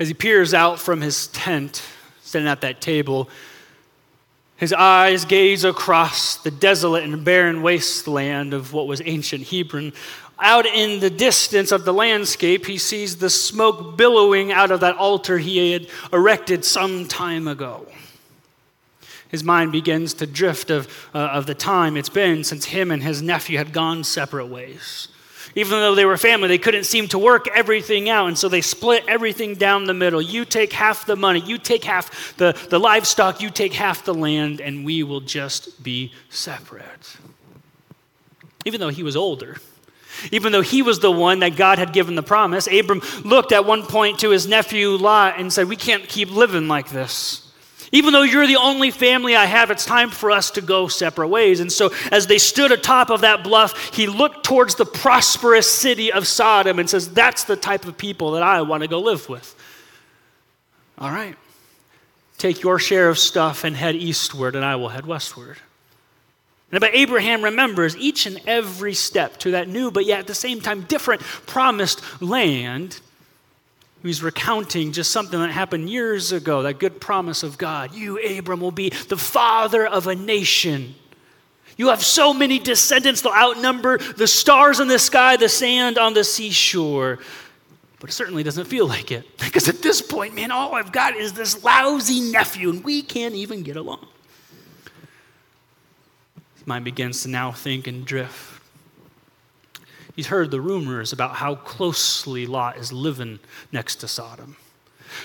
As he peers out from his tent, standing at that table, his eyes gaze across the desolate and barren wasteland of what was ancient Hebron. Out in the distance of the landscape, he sees the smoke billowing out of that altar he had erected some time ago. His mind begins to drift of, uh, of the time it's been since him and his nephew had gone separate ways. Even though they were family, they couldn't seem to work everything out, and so they split everything down the middle. You take half the money, you take half the, the livestock, you take half the land, and we will just be separate. Even though he was older, even though he was the one that God had given the promise, Abram looked at one point to his nephew Lot and said, We can't keep living like this. Even though you're the only family I have, it's time for us to go separate ways. And so, as they stood atop of that bluff, he looked towards the prosperous city of Sodom and says, That's the type of people that I want to go live with. All right. Take your share of stuff and head eastward, and I will head westward. And but Abraham remembers each and every step to that new, but yet at the same time different promised land He's recounting just something that happened years ago, that good promise of God. You, Abram, will be the father of a nation. You have so many descendants, they'll outnumber the stars in the sky, the sand on the seashore. But it certainly doesn't feel like it. Because at this point, man, all I've got is this lousy nephew, and we can't even get along. His mind begins to now think and drift. He's heard the rumors about how closely Lot is living next to Sodom.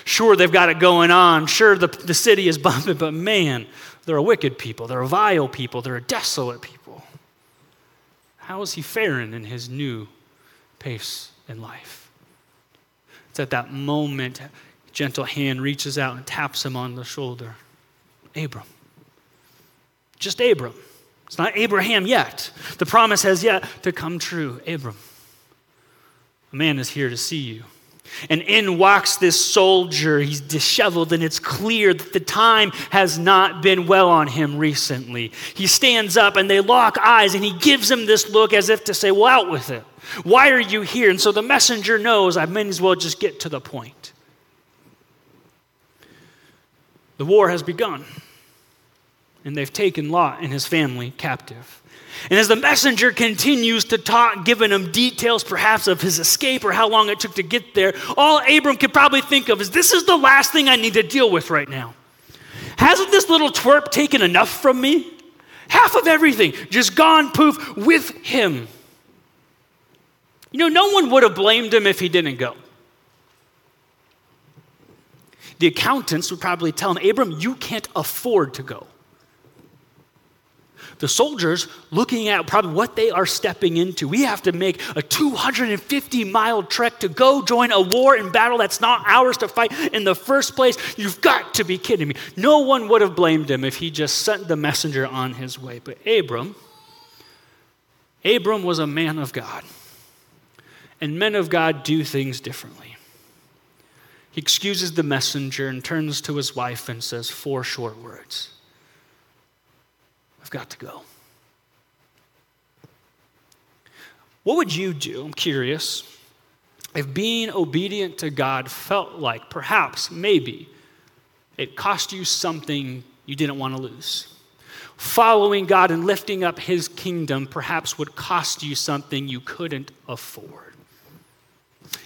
Sure, they've got it going on. Sure, the, the city is bumping, but man, they're a wicked people. They're a vile people. They're a desolate people. How is he faring in his new pace in life? It's at that moment, gentle hand reaches out and taps him on the shoulder. Abram. Just Abram. It's not Abraham yet. The promise has yet to come true. Abram, a man is here to see you. And in walks this soldier. He's disheveled, and it's clear that the time has not been well on him recently. He stands up, and they lock eyes, and he gives him this look as if to say, Well, out with it. Why are you here? And so the messenger knows I may as well just get to the point. The war has begun and they've taken Lot and his family captive. And as the messenger continues to talk, giving him details perhaps of his escape or how long it took to get there, all Abram could probably think of is this is the last thing I need to deal with right now. Hasn't this little twerp taken enough from me? Half of everything just gone poof with him. You know, no one would have blamed him if he didn't go. The accountants would probably tell him, Abram, you can't afford to go the soldiers looking at probably what they are stepping into. We have to make a 250 mile trek to go join a war and battle that's not ours to fight in the first place. You've got to be kidding me. No one would have blamed him if he just sent the messenger on his way. But Abram, Abram was a man of God. And men of God do things differently. He excuses the messenger and turns to his wife and says four short words I've got to go. What would you do? I'm curious. If being obedient to God felt like perhaps, maybe, it cost you something you didn't want to lose. Following God and lifting up His kingdom perhaps would cost you something you couldn't afford.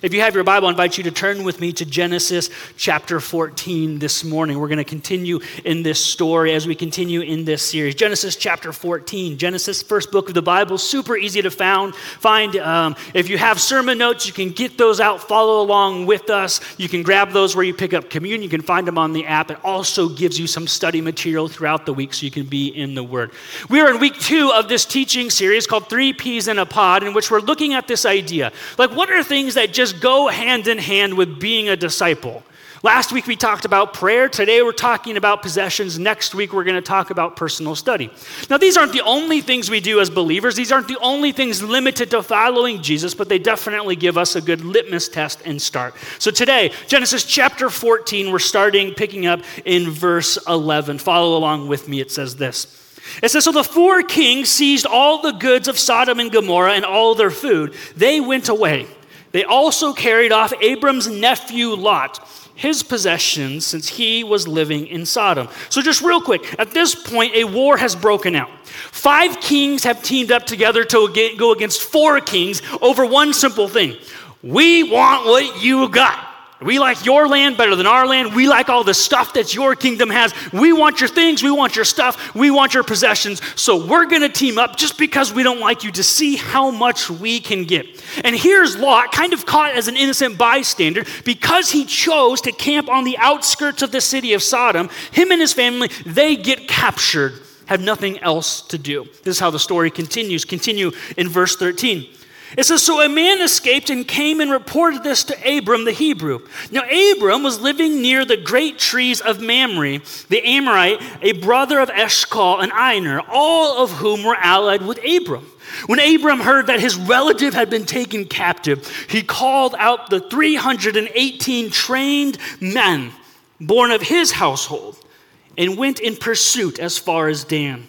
If you have your Bible, I invite you to turn with me to Genesis chapter 14 this morning. We're going to continue in this story as we continue in this series. Genesis chapter 14, Genesis, first book of the Bible, super easy to found, find. Um, if you have sermon notes, you can get those out, follow along with us. You can grab those where you pick up communion. You can find them on the app. It also gives you some study material throughout the week so you can be in the Word. We are in week two of this teaching series called Three Peas in a Pod, in which we're looking at this idea. Like, what are things that just just go hand in hand with being a disciple. Last week we talked about prayer. Today we're talking about possessions. Next week we're going to talk about personal study. Now, these aren't the only things we do as believers. These aren't the only things limited to following Jesus, but they definitely give us a good litmus test and start. So today, Genesis chapter 14, we're starting picking up in verse 11. Follow along with me. It says this. It says, So the four kings seized all the goods of Sodom and Gomorrah and all their food. They went away. They also carried off Abram's nephew Lot, his possessions since he was living in Sodom. So, just real quick, at this point, a war has broken out. Five kings have teamed up together to go against four kings over one simple thing we want what you got. We like your land better than our land. We like all the stuff that your kingdom has. We want your things. We want your stuff. We want your possessions. So we're going to team up just because we don't like you to see how much we can get. And here's Lot, kind of caught as an innocent bystander because he chose to camp on the outskirts of the city of Sodom. Him and his family, they get captured, have nothing else to do. This is how the story continues. Continue in verse 13. It says, So a man escaped and came and reported this to Abram the Hebrew. Now, Abram was living near the great trees of Mamre, the Amorite, a brother of Eshcol and Aner, all of whom were allied with Abram. When Abram heard that his relative had been taken captive, he called out the 318 trained men born of his household and went in pursuit as far as Dan.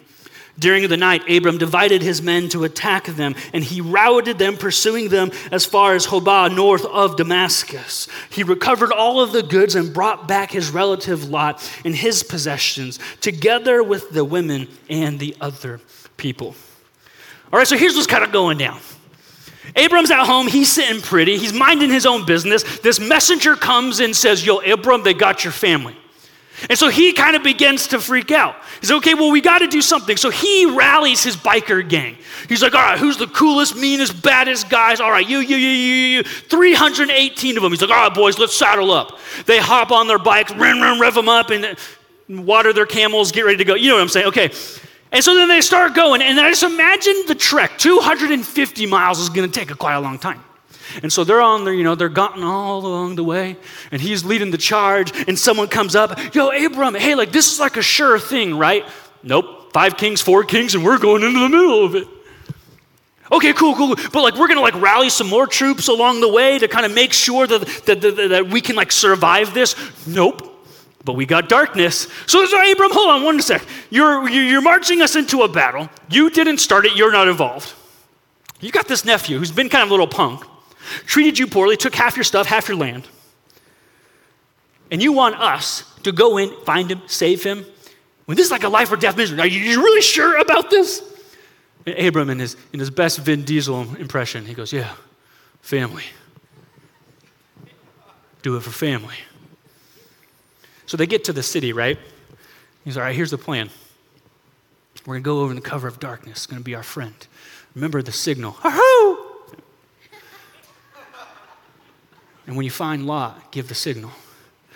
During the night, Abram divided his men to attack them, and he routed them, pursuing them as far as Hobah, north of Damascus. He recovered all of the goods and brought back his relative Lot and his possessions, together with the women and the other people. All right, so here's what's kind of going down. Abram's at home, he's sitting pretty, he's minding his own business. This messenger comes and says, Yo, Abram, they got your family. And so he kind of begins to freak out. He's like, okay, well, we got to do something. So he rallies his biker gang. He's like, all right, who's the coolest, meanest, baddest guys? All right, you, you, you, you, you. 318 of them. He's like, all right, boys, let's saddle up. They hop on their bikes, run, run, rev them up, and water their camels, get ready to go. You know what I'm saying? Okay. And so then they start going. And I just imagine the trek 250 miles is going to take a quite a long time. And so they're on there, you know, they're gotten all along the way, and he's leading the charge, and someone comes up, yo, Abram, hey, like this is like a sure thing, right? Nope, five kings, four kings, and we're going into the middle of it. Okay, cool, cool. But like we're gonna like rally some more troops along the way to kind of make sure that, that, that, that we can like survive this. Nope. But we got darkness. So, so Abram, hold on one sec. You're, you're marching us into a battle. You didn't start it, you're not involved. You got this nephew who's been kind of a little punk treated you poorly, took half your stuff, half your land. And you want us to go in, find him, save him? When this is like a life or death mission, are you really sure about this? And Abram, in his, in his best Vin Diesel impression, he goes, Yeah, family. Do it for family. So they get to the city, right? He's all right, here's the plan. We're going to go over in the cover of darkness. It's going to be our friend. Remember the signal. Ahoo! And when you find Lot, give the signal.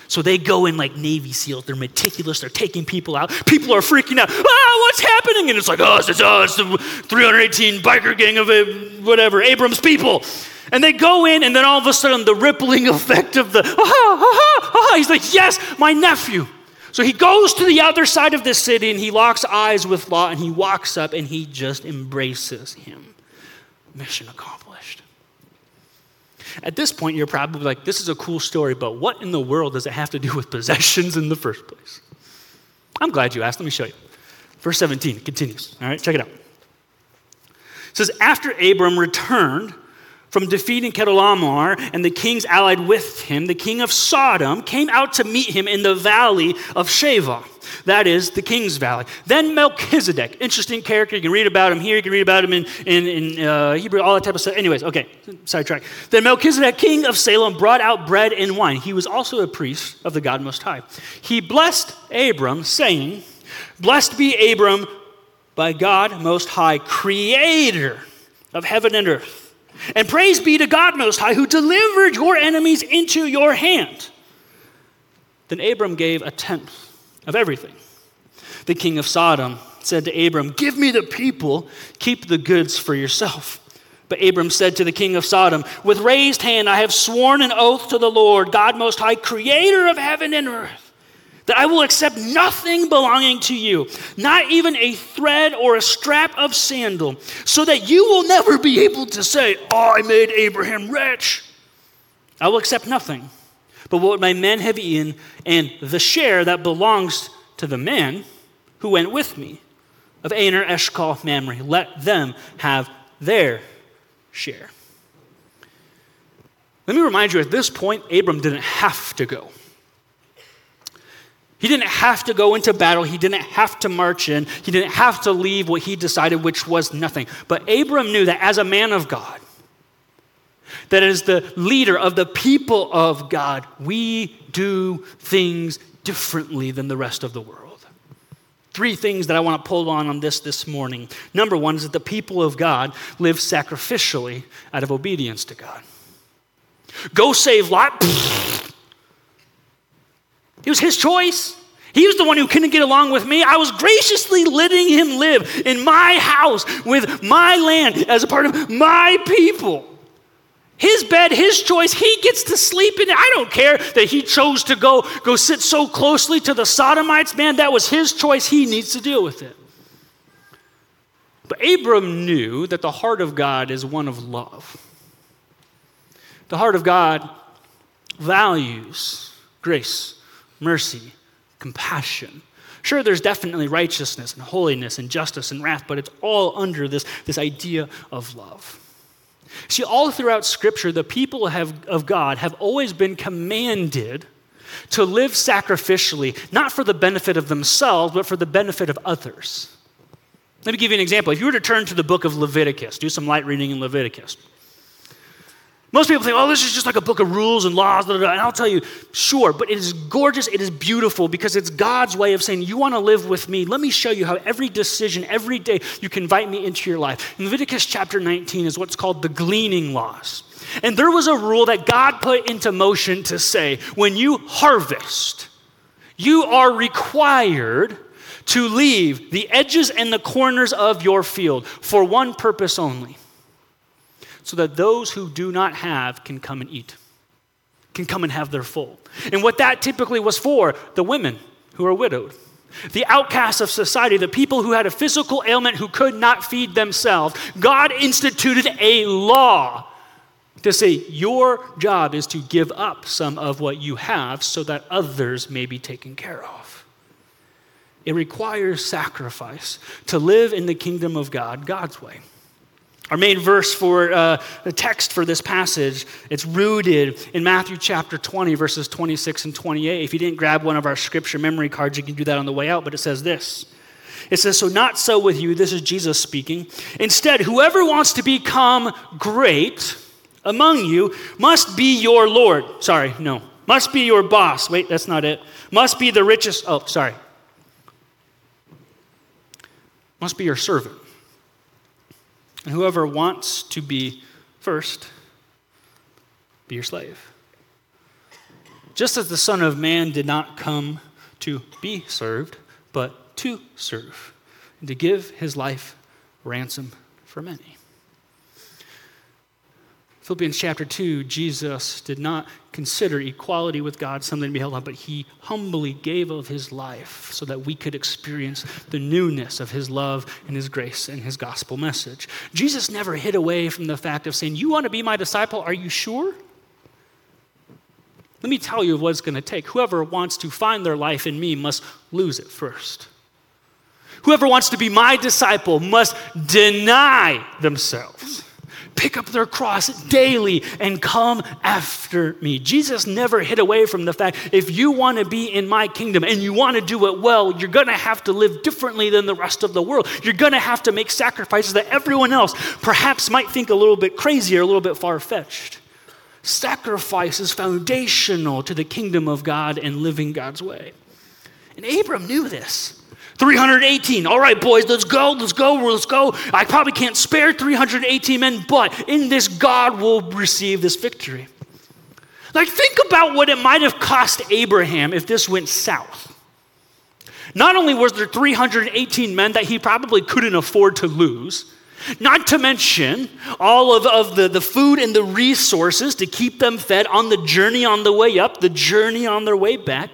So they go in like Navy SEALs. They're meticulous. They're taking people out. People are freaking out. Ah, what's happening? And it's like, oh, it's, oh, it's the 318 biker gang of uh, whatever, Abram's people. And they go in, and then all of a sudden, the rippling effect of the, ah, ah, ah, he's like, yes, my nephew. So he goes to the other side of the city and he locks eyes with Lot and he walks up and he just embraces him. Mission accomplished. At this point, you're probably like, this is a cool story, but what in the world does it have to do with possessions in the first place? I'm glad you asked. Let me show you. Verse 17 continues. All right, check it out. It says, After Abram returned from defeating Chedorlaomer and the kings allied with him, the king of Sodom came out to meet him in the valley of Shaveh. That is the King's Valley. Then Melchizedek, interesting character. You can read about him here. You can read about him in, in, in uh, Hebrew, all that type of stuff. Anyways, okay, sidetrack. Then Melchizedek, king of Salem, brought out bread and wine. He was also a priest of the God Most High. He blessed Abram, saying, Blessed be Abram by God Most High, creator of heaven and earth. And praise be to God Most High, who delivered your enemies into your hand. Then Abram gave a tenth of everything. The king of Sodom said to Abram, Give me the people, keep the goods for yourself. But Abram said to the king of Sodom, With raised hand I have sworn an oath to the Lord, God Most High, creator of heaven and earth, that I will accept nothing belonging to you, not even a thread or a strap of sandal, so that you will never be able to say, oh, I made Abraham rich. I will accept nothing but what my men have eaten, and the share that belongs to the men who went with me of Aner, Eshcol, Mamre. Let them have their share. Let me remind you at this point, Abram didn't have to go. He didn't have to go into battle. He didn't have to march in. He didn't have to leave what he decided, which was nothing. But Abram knew that as a man of God, that as the leader of the people of God, we do things differently than the rest of the world. Three things that I want to pull on on this this morning. Number one is that the people of God live sacrificially out of obedience to God. Go save Lot. It was his choice. He was the one who couldn't get along with me. I was graciously letting him live in my house with my land as a part of my people. His bed, his choice, he gets to sleep in it. I don't care that he chose to go, go sit so closely to the Sodomites. Man, that was his choice. He needs to deal with it. But Abram knew that the heart of God is one of love. The heart of God values grace, mercy, compassion. Sure, there's definitely righteousness and holiness and justice and wrath, but it's all under this, this idea of love. See, all throughout Scripture, the people have, of God have always been commanded to live sacrificially, not for the benefit of themselves, but for the benefit of others. Let me give you an example. If you were to turn to the book of Leviticus, do some light reading in Leviticus. Most people think, oh, this is just like a book of rules and laws, blah, blah, blah. and I'll tell you, sure, but it is gorgeous, it is beautiful because it's God's way of saying, you want to live with me? Let me show you how every decision, every day, you can invite me into your life. In Leviticus chapter 19 is what's called the gleaning laws. And there was a rule that God put into motion to say, when you harvest, you are required to leave the edges and the corners of your field for one purpose only so that those who do not have can come and eat, can come and have their full. And what that typically was for, the women who are widowed. The outcasts of society, the people who had a physical ailment who could not feed themselves, God instituted a law to say, Your job is to give up some of what you have so that others may be taken care of. It requires sacrifice to live in the kingdom of God God's way. Our main verse for uh, the text for this passage, it's rooted in Matthew chapter 20, verses 26 and 28. If you didn't grab one of our scripture memory cards, you can do that on the way out, but it says this. It says, So not so with you, this is Jesus speaking. Instead, whoever wants to become great among you must be your Lord. Sorry, no. Must be your boss. Wait, that's not it. Must be the richest. Oh, sorry. Must be your servant. And whoever wants to be first, be your slave. Just as the Son of Man did not come to be served, but to serve, and to give his life ransom for many. Philippians chapter 2, Jesus did not consider equality with God something to be held on, but he humbly gave of his life so that we could experience the newness of his love and his grace and his gospel message. Jesus never hid away from the fact of saying, You want to be my disciple? Are you sure? Let me tell you what it's going to take. Whoever wants to find their life in me must lose it first. Whoever wants to be my disciple must deny themselves pick up their cross daily and come after me. Jesus never hid away from the fact if you want to be in my kingdom and you want to do it well, you're going to have to live differently than the rest of the world. You're going to have to make sacrifices that everyone else perhaps might think a little bit crazy or a little bit far fetched. Sacrifice is foundational to the kingdom of God and living God's way. And Abram knew this. 318. All right, boys, let's go, let's go, let's go. I probably can't spare 318 men, but in this, God will receive this victory. Like, think about what it might have cost Abraham if this went south. Not only was there 318 men that he probably couldn't afford to lose, not to mention all of, of the, the food and the resources to keep them fed on the journey on the way up, the journey on their way back.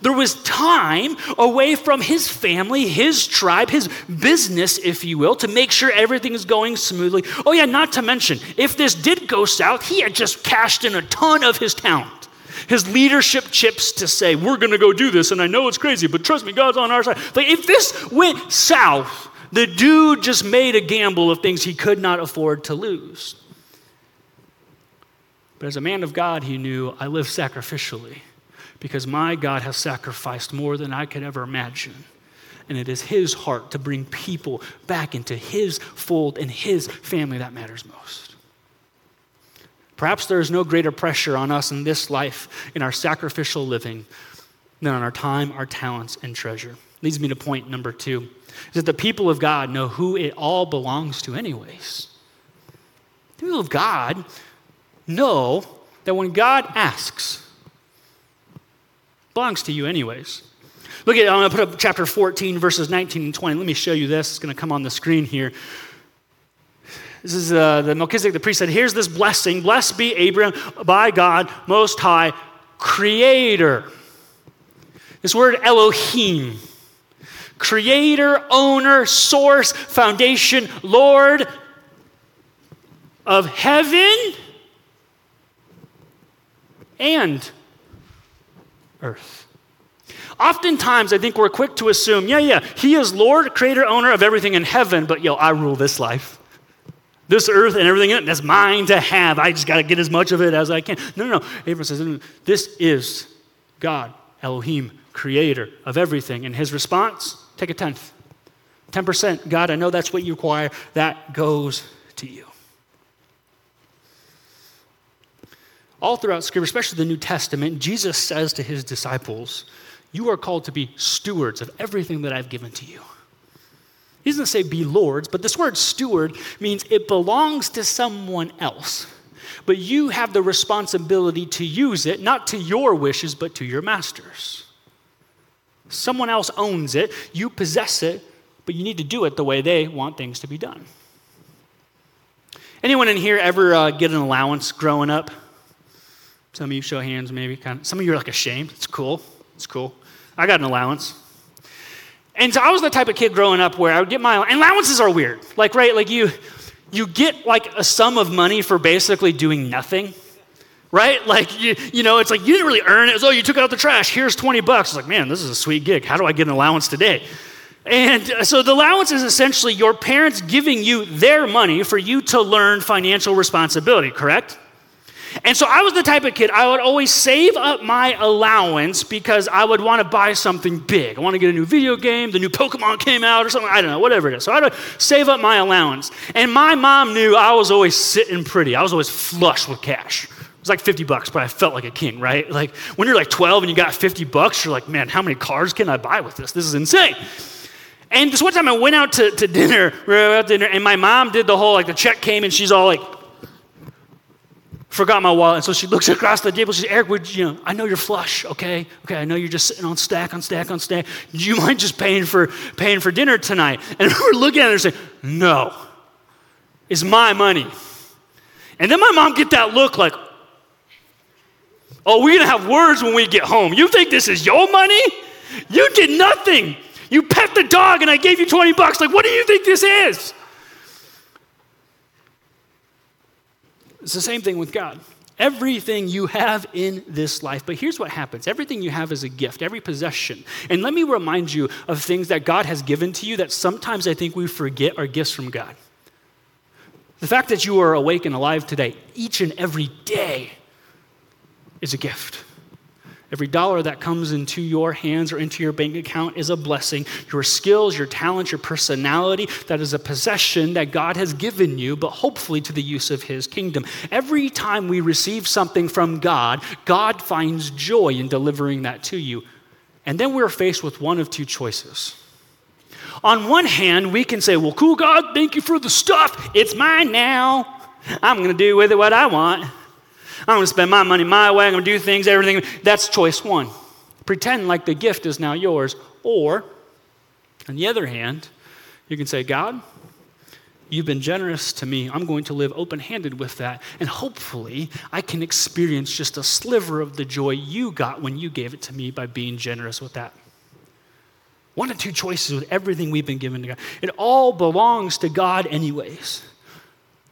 There was time away from his family, his tribe, his business, if you will, to make sure everything is going smoothly. Oh, yeah, not to mention, if this did go south, he had just cashed in a ton of his talent, his leadership chips to say, We're going to go do this, and I know it's crazy, but trust me, God's on our side. Like, if this went south, the dude just made a gamble of things he could not afford to lose. But as a man of God, he knew I live sacrificially because my God has sacrificed more than I could ever imagine. And it is His heart to bring people back into His fold and His family that matters most. Perhaps there is no greater pressure on us in this life, in our sacrificial living, than on our time, our talents, and treasure. Leads me to point number two is that the people of God know who it all belongs to, anyways. The people of God know that when God asks, belongs to you, anyways. Look at, I'm going to put up chapter 14, verses 19 and 20. Let me show you this. It's going to come on the screen here. This is uh, the Melchizedek, the priest said, Here's this blessing. Blessed be Abraham by God, Most High, Creator. This word Elohim, Creator, Owner, Source, Foundation, Lord of heaven and earth. Oftentimes, I think we're quick to assume, yeah, yeah, he is Lord, creator, owner of everything in heaven, but yo, I rule this life. This earth and everything in it, that's mine to have. I just got to get as much of it as I can. No, no, no. Abraham says, this is God, Elohim, creator of everything. And his response, take a tenth. 10%. God, I know that's what you require. That goes to you. All throughout Scripture, especially the New Testament, Jesus says to his disciples, You are called to be stewards of everything that I've given to you. He doesn't say be lords, but this word steward means it belongs to someone else. But you have the responsibility to use it, not to your wishes, but to your master's. Someone else owns it, you possess it, but you need to do it the way they want things to be done. Anyone in here ever uh, get an allowance growing up? Some of you show hands, maybe. Kind of. Some of you are like ashamed. It's cool. It's cool. I got an allowance. And so I was the type of kid growing up where I would get my and allowances are weird. Like, right, like you you get like a sum of money for basically doing nothing. Right? Like you, you know, it's like you didn't really earn it. It's, oh, you took out the trash. Here's 20 bucks. It's like, man, this is a sweet gig. How do I get an allowance today? And uh, so the allowance is essentially your parents giving you their money for you to learn financial responsibility, correct? And so I was the type of kid, I would always save up my allowance because I would want to buy something big. I want to get a new video game, the new Pokemon came out or something, I don't know, whatever it is. So I would save up my allowance. And my mom knew I was always sitting pretty, I was always flush with cash. It was like 50 bucks, but I felt like a king, right? Like when you're like 12 and you got 50 bucks, you're like, man, how many cars can I buy with this? This is insane. And this one time I went out to, to dinner, we were out dinner, and my mom did the whole, like the check came and she's all like, forgot my wallet. And so she looks across the table. She says, Eric, would you know, I know you're flush, okay? Okay, I know you're just sitting on stack on stack on stack. Do you mind just paying for paying for dinner tonight? And we're looking at her saying, No, it's my money. And then my mom get that look like, Oh, we're gonna have words when we get home. You think this is your money? You did nothing. You pet the dog and I gave you 20 bucks. Like, what do you think this is? It's the same thing with God. Everything you have in this life. But here's what happens everything you have is a gift, every possession. And let me remind you of things that God has given to you that sometimes I think we forget are gifts from God. The fact that you are awake and alive today, each and every day, is a gift. Every dollar that comes into your hands or into your bank account is a blessing. Your skills, your talents, your personality, that is a possession that God has given you, but hopefully to the use of His kingdom. Every time we receive something from God, God finds joy in delivering that to you. And then we're faced with one of two choices. On one hand, we can say, Well, cool, God, thank you for the stuff. It's mine now. I'm going to do with it what I want. I'm going to spend my money my way. I'm going to do things, everything. That's choice one. Pretend like the gift is now yours. Or, on the other hand, you can say, God, you've been generous to me. I'm going to live open handed with that. And hopefully, I can experience just a sliver of the joy you got when you gave it to me by being generous with that. One or two choices with everything we've been given to God. It all belongs to God, anyways.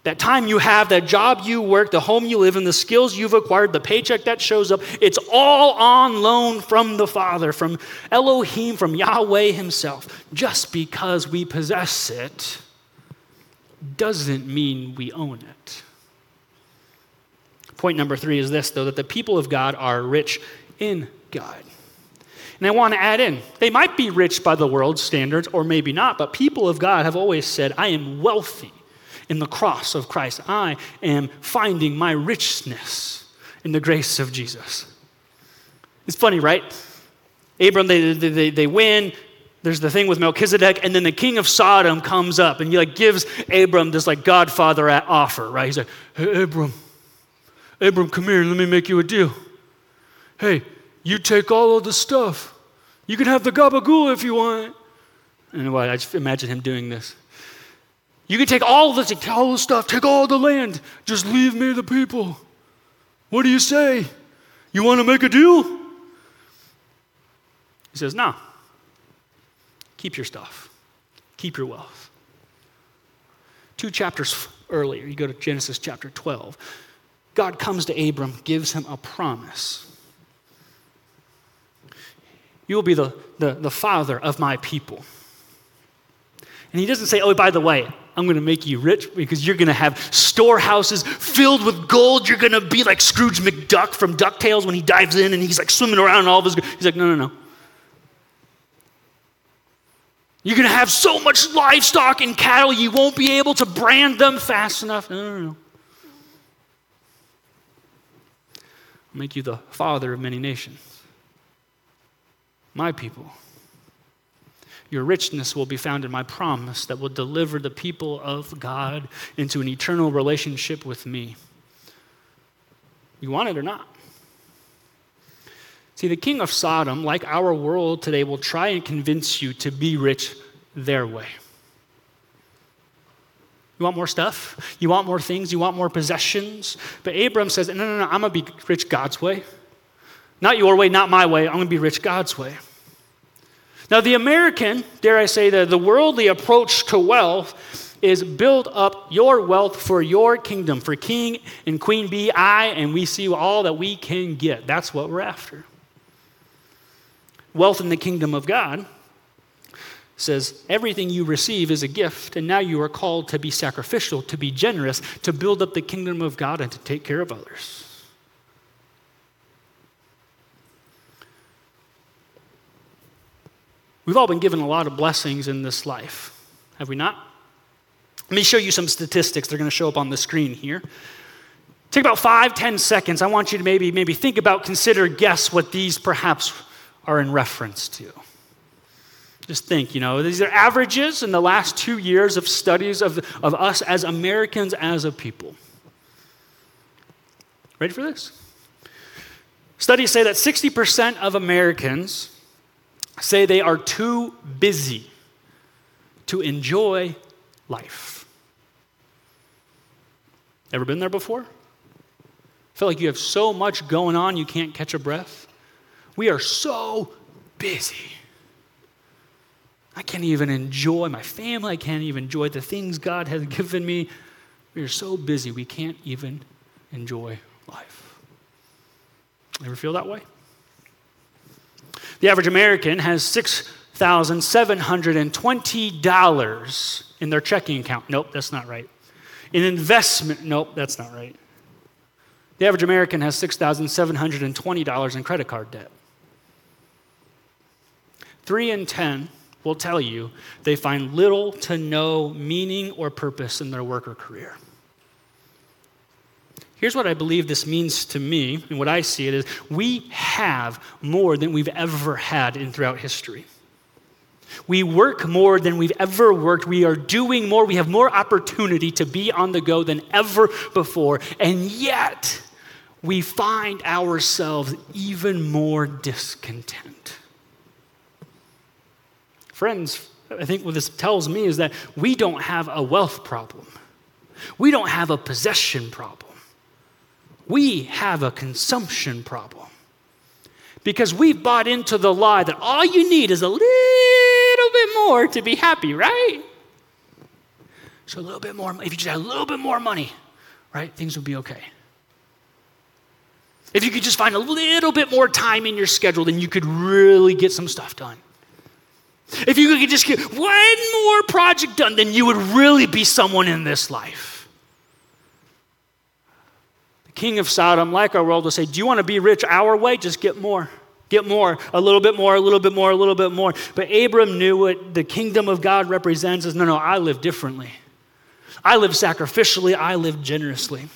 That time you have, that job you work, the home you live in, the skills you've acquired, the paycheck that shows up, it's all on loan from the Father, from Elohim, from Yahweh Himself. Just because we possess it doesn't mean we own it. Point number three is this, though, that the people of God are rich in God. And I want to add in, they might be rich by the world's standards, or maybe not, but people of God have always said, I am wealthy in the cross of Christ. I am finding my richness in the grace of Jesus. It's funny, right? Abram, they, they, they win. There's the thing with Melchizedek, and then the king of Sodom comes up and he like gives Abram this like Godfather offer, right? He's like, hey, Abram, Abram, come here, let me make you a deal. Hey, you take all of the stuff. You can have the gabagool if you want. And what? I just imagine him doing this. You can take all this, all the stuff, take all the land. Just leave me the people. What do you say? You want to make a deal? He says, No. Keep your stuff, keep your wealth. Two chapters earlier, you go to Genesis chapter 12. God comes to Abram, gives him a promise. You will be the, the, the father of my people. And he doesn't say, oh, by the way, I'm going to make you rich because you're going to have storehouses filled with gold. You're going to be like Scrooge McDuck from DuckTales when he dives in and he's like swimming around and all of his. He's like, no, no, no. You're going to have so much livestock and cattle, you won't be able to brand them fast enough. No, no, no. I'll make you the father of many nations. My people. Your richness will be found in my promise that will deliver the people of God into an eternal relationship with me. You want it or not? See, the king of Sodom, like our world today, will try and convince you to be rich their way. You want more stuff? You want more things? You want more possessions? But Abram says, No, no, no, I'm going to be rich God's way. Not your way, not my way. I'm going to be rich God's way. Now, the American, dare I say, the, the worldly approach to wealth is build up your wealth for your kingdom, for King and Queen Bee, I, and we see all that we can get. That's what we're after wealth in the kingdom of God says everything you receive is a gift, and now you are called to be sacrificial, to be generous, to build up the kingdom of God, and to take care of others. We've all been given a lot of blessings in this life, have we not? Let me show you some statistics. They're going to show up on the screen here. Take about five, ten seconds. I want you to maybe, maybe think about, consider, guess what these perhaps are in reference to. Just think, you know, these are averages in the last two years of studies of, of us as Americans as a people. Ready for this? Studies say that 60% of Americans say they are too busy to enjoy life. Ever been there before? Feel like you have so much going on you can't catch a breath? We are so busy. I can't even enjoy my family. I can't even enjoy the things God has given me. We are so busy, we can't even enjoy life. Ever feel that way? The average American has $6,720 in their checking account. Nope, that's not right. In investment, nope, that's not right. The average American has $6,720 in credit card debt. Three in 10 will tell you they find little to no meaning or purpose in their work or career. Here's what I believe this means to me, and what I see it is we have more than we've ever had in throughout history. We work more than we've ever worked. We are doing more. We have more opportunity to be on the go than ever before. And yet, we find ourselves even more discontent. Friends, I think what this tells me is that we don't have a wealth problem. We don't have a possession problem. We have a consumption problem. Because we've bought into the lie that all you need is a little bit more to be happy, right? So a little bit more, if you just had a little bit more money, right, things would be okay. If you could just find a little bit more time in your schedule, then you could really get some stuff done. If you could just get one more project done, then you would really be someone in this life. King of Sodom, like our world, will say, Do you want to be rich our way? Just get more. Get more, a little bit more, a little bit more, a little bit more. But Abram knew what the kingdom of God represents is no, no, I live differently. I live sacrificially, I live generously.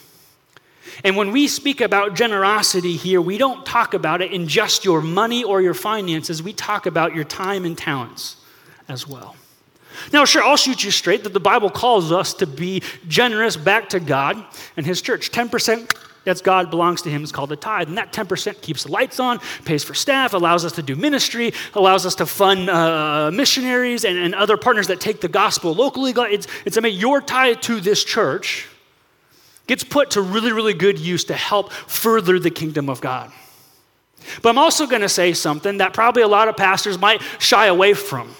And when we speak about generosity here, we don't talk about it in just your money or your finances, we talk about your time and talents as well. Now, sure, I'll shoot you straight that the Bible calls us to be generous back to God and His church. 10% that's God belongs to Him is called a tithe. And that 10% keeps the lights on, pays for staff, allows us to do ministry, allows us to fund uh, missionaries and, and other partners that take the gospel locally. It's, it's I mean, your tithe to this church gets put to really, really good use to help further the kingdom of God. But I'm also going to say something that probably a lot of pastors might shy away from.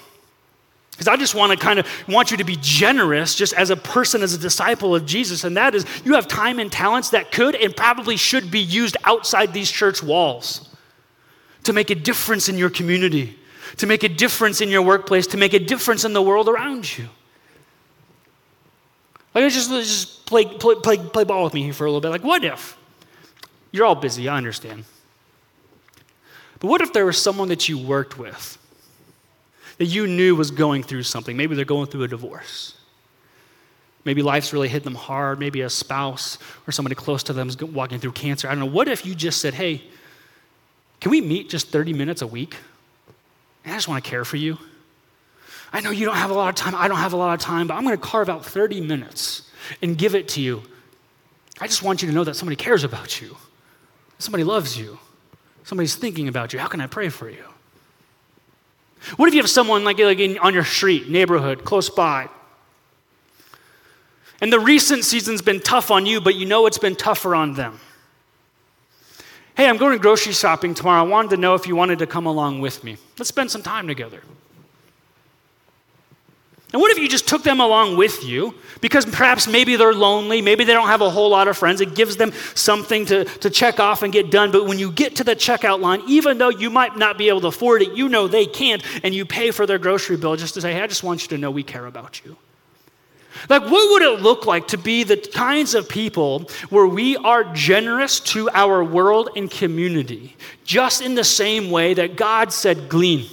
Because I just want to kind of want you to be generous just as a person, as a disciple of Jesus. And that is, you have time and talents that could and probably should be used outside these church walls to make a difference in your community, to make a difference in your workplace, to make a difference in the world around you. Like, just, just play, play, play, play ball with me here for a little bit. Like, what if? You're all busy, I understand. But what if there was someone that you worked with that you knew was going through something? Maybe they're going through a divorce. Maybe life's really hit them hard. Maybe a spouse or somebody close to them is walking through cancer. I don't know. What if you just said, hey, can we meet just 30 minutes a week? I just want to care for you. I know you don't have a lot of time. I don't have a lot of time, but I'm going to carve out 30 minutes and give it to you. I just want you to know that somebody cares about you, somebody loves you, somebody's thinking about you. How can I pray for you? What if you have someone like, like in, on your street, neighborhood, close by, and the recent season's been tough on you, but you know it's been tougher on them? Hey, I'm going grocery shopping tomorrow. I wanted to know if you wanted to come along with me. Let's spend some time together. And what if you just took them along with you? Because perhaps maybe they're lonely, maybe they don't have a whole lot of friends. It gives them something to, to check off and get done. But when you get to the checkout line, even though you might not be able to afford it, you know they can't, and you pay for their grocery bill just to say, hey, I just want you to know we care about you. Like, what would it look like to be the kinds of people where we are generous to our world and community, just in the same way that God said, glean?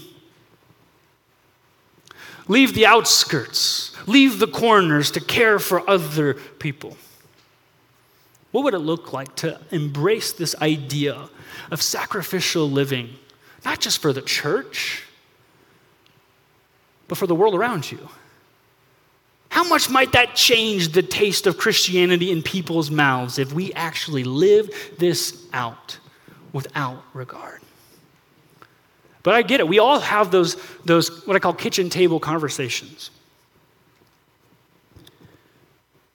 Leave the outskirts, leave the corners to care for other people. What would it look like to embrace this idea of sacrificial living, not just for the church, but for the world around you? How much might that change the taste of Christianity in people's mouths if we actually live this out without regard? But I get it. We all have those, those what I call kitchen table conversations.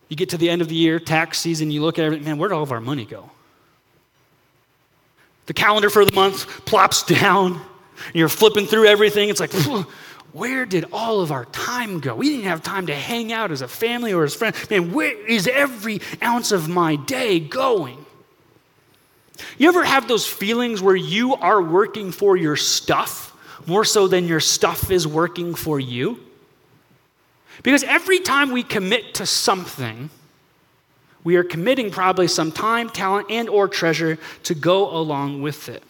You get to the end of the year, tax season, you look at everything, man, where'd all of our money go? The calendar for the month plops down, and you're flipping through everything. It's like, where did all of our time go? We didn't have time to hang out as a family or as friends. Man, where is every ounce of my day going? You ever have those feelings where you are working for your stuff more so than your stuff is working for you? Because every time we commit to something, we are committing probably some time, talent, and or treasure to go along with it.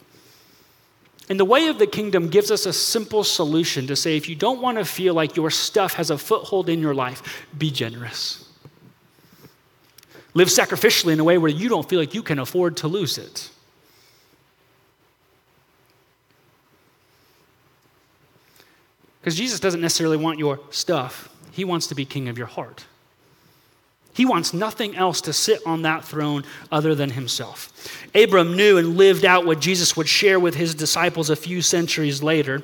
And the way of the kingdom gives us a simple solution to say if you don't want to feel like your stuff has a foothold in your life, be generous. Live sacrificially in a way where you don't feel like you can afford to lose it. Because Jesus doesn't necessarily want your stuff, He wants to be king of your heart. He wants nothing else to sit on that throne other than himself. Abram knew and lived out what Jesus would share with his disciples a few centuries later.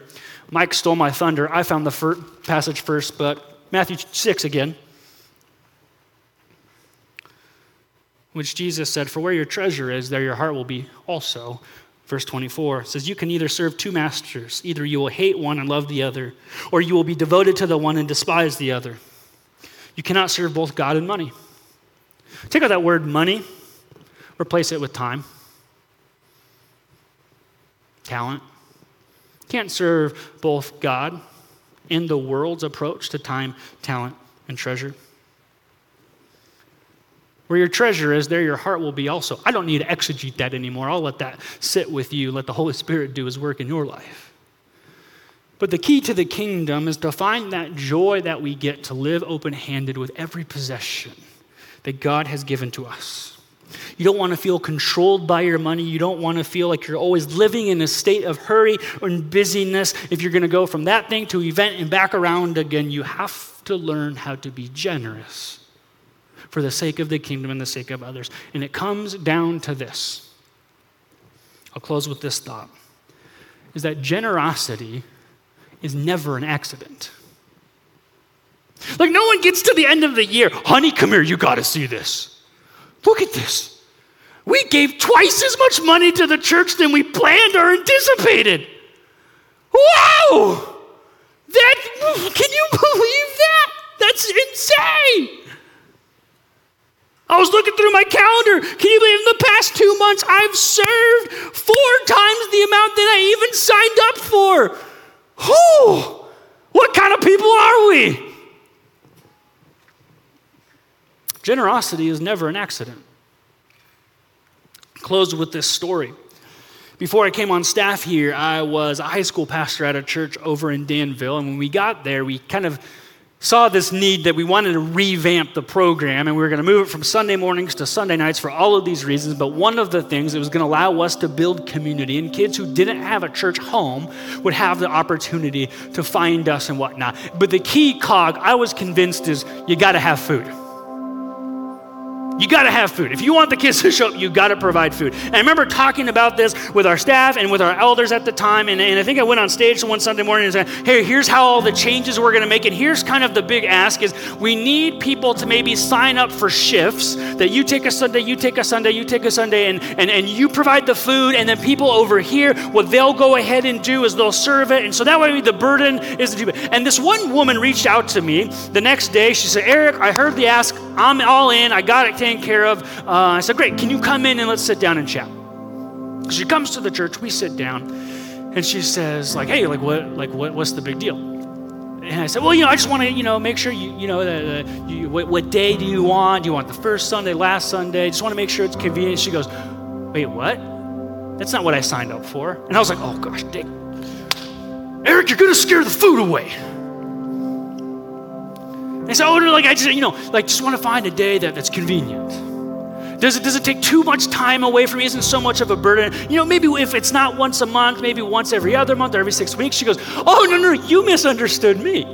Mike stole my thunder. I found the first passage first, but Matthew 6 again. Which Jesus said, For where your treasure is, there your heart will be also. Verse 24 says, You can either serve two masters. Either you will hate one and love the other, or you will be devoted to the one and despise the other. You cannot serve both God and money. Take out that word money, replace it with time, talent. can't serve both God and the world's approach to time, talent, and treasure. Where your treasure is, there your heart will be also. I don't need to exegete that anymore. I'll let that sit with you. Let the Holy Spirit do his work in your life. But the key to the kingdom is to find that joy that we get to live open handed with every possession that God has given to us. You don't want to feel controlled by your money. You don't want to feel like you're always living in a state of hurry or busyness. If you're going to go from that thing to event and back around again, you have to learn how to be generous for the sake of the kingdom and the sake of others. And it comes down to this. I'll close with this thought is that generosity is never an accident. Like, no one gets to the end of the year, honey, come here, you got to see this. Look at this. We gave twice as much money to the church than we planned or anticipated. Wow! That, can you believe that? That's insane. I was looking through my calendar. Can you believe in the past two months I've served four times the amount that I even signed up for? Who? What kind of people are we? Generosity is never an accident. Close with this story. Before I came on staff here, I was a high school pastor at a church over in Danville. And when we got there, we kind of saw this need that we wanted to revamp the program and we were going to move it from Sunday mornings to Sunday nights for all of these reasons. But one of the things that was going to allow us to build community and kids who didn't have a church home would have the opportunity to find us and whatnot. But the key cog, I was convinced, is you got to have food. You got to have food. If you want the kids to show up, you got to provide food. And I remember talking about this with our staff and with our elders at the time. And, and I think I went on stage one Sunday morning and said, hey, here's how all the changes we're going to make. And here's kind of the big ask is we need people to maybe sign up for shifts that you take a Sunday, you take a Sunday, you take a Sunday, and, and, and you provide the food. And then people over here, what they'll go ahead and do is they'll serve it. And so that way the burden is to do it. And this one woman reached out to me the next day. She said, Eric, I heard the ask. I'm all in. I got it taken care of. Uh, I said, Great, can you come in and let's sit down and chat? She comes to the church, we sit down, and she says, like, hey, like what, like what, what's the big deal? And I said, well, you know, I just want to, you know, make sure you, you know, uh, you, what, what, day do you want? Do you want the first Sunday, last Sunday? Just want to make sure it's convenient. She goes, wait, what? That's not what I signed up for. And I was like, oh gosh, Dick. Eric, you're gonna scare the food away. And so, oh, no, like I just, you know, like just want to find a day that, that's convenient. Does it, does it take too much time away from me? Isn't so much of a burden? You know, maybe if it's not once a month, maybe once every other month or every six weeks, she goes, Oh, no, no, you misunderstood me.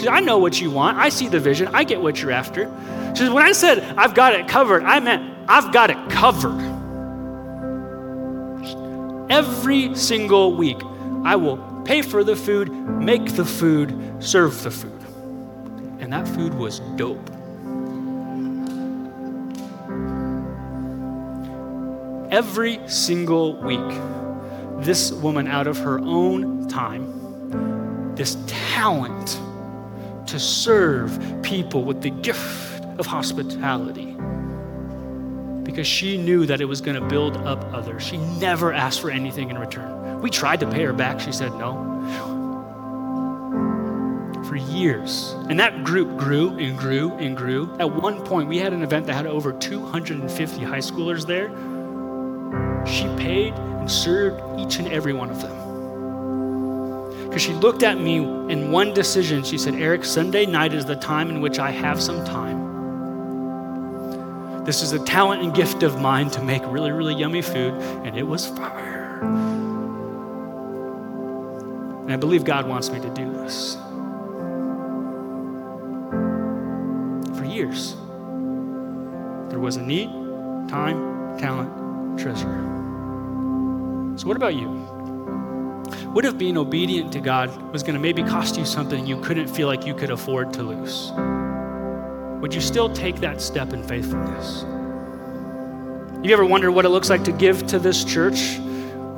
She I know what you want. I see the vision. I get what you're after. She says, When I said I've got it covered, I meant I've got it covered. Every single week, I will pay for the food, make the food, serve the food and that food was dope. Every single week, this woman, out of her own time, this talent to serve people with the gift of hospitality, because she knew that it was going to build up others. She never asked for anything in return. We tried to pay her back. She said no for years. And that group grew and grew and grew. At one point, we had an event that had over 250 high schoolers there. She paid and served each and every one of them. Because she looked at me in one decision. She said, Eric, Sunday night is the time in which I have some time. This is a talent and gift of mine to make really, really yummy food, and it was fire. And I believe God wants me to do this. Years. There was a need, time, talent, treasure. So, what about you? What if being obedient to God was going to maybe cost you something you couldn't feel like you could afford to lose? Would you still take that step in faithfulness? You ever wonder what it looks like to give to this church?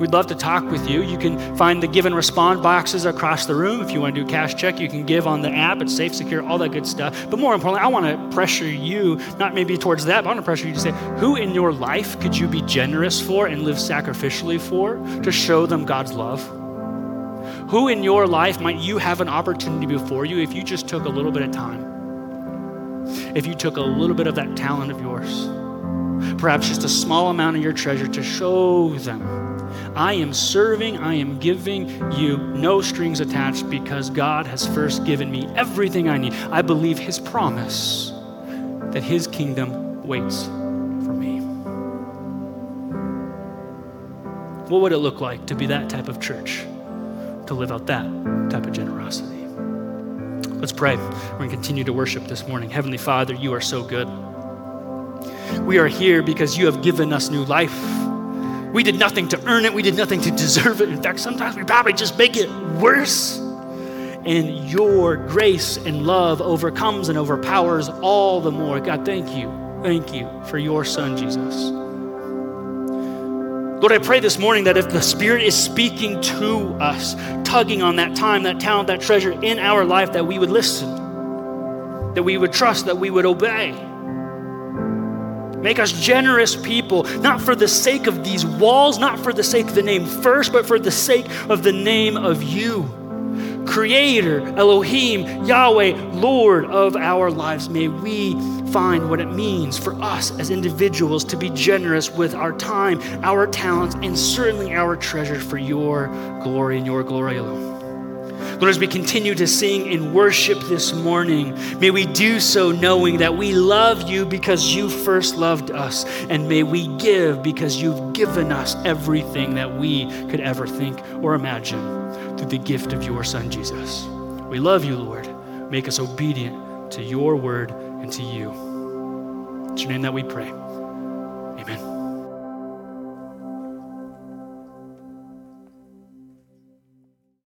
We'd love to talk with you. You can find the give and respond boxes across the room. If you want to do cash check, you can give on the app. It's safe, secure, all that good stuff. But more importantly, I want to pressure you, not maybe towards that, but I want to pressure you to say, who in your life could you be generous for and live sacrificially for to show them God's love? Who in your life might you have an opportunity before you if you just took a little bit of time? if you took a little bit of that talent of yours, perhaps just a small amount of your treasure to show them I am serving, I am giving you no strings attached because God has first given me everything I need. I believe His promise that His kingdom waits for me. What would it look like to be that type of church, to live out that type of generosity? Let's pray. We're going to continue to worship this morning. Heavenly Father, you are so good. We are here because you have given us new life. We did nothing to earn it, we did nothing to deserve it. In fact, sometimes we probably just make it worse. And your grace and love overcomes and overpowers all the more. God, thank you. Thank you for your son, Jesus. Lord, I pray this morning that if the Spirit is speaking to us, tugging on that time, that talent, that treasure in our life, that we would listen, that we would trust, that we would obey. Make us generous people, not for the sake of these walls, not for the sake of the name first, but for the sake of the name of you. Creator, Elohim, Yahweh, Lord of our lives. May we find what it means for us as individuals to be generous with our time, our talents, and certainly our treasure for your glory and your glory alone. Lord, as we continue to sing and worship this morning, may we do so knowing that we love you because you first loved us. And may we give because you've given us everything that we could ever think or imagine through the gift of your Son, Jesus. We love you, Lord. Make us obedient to your word and to you. It's your name that we pray.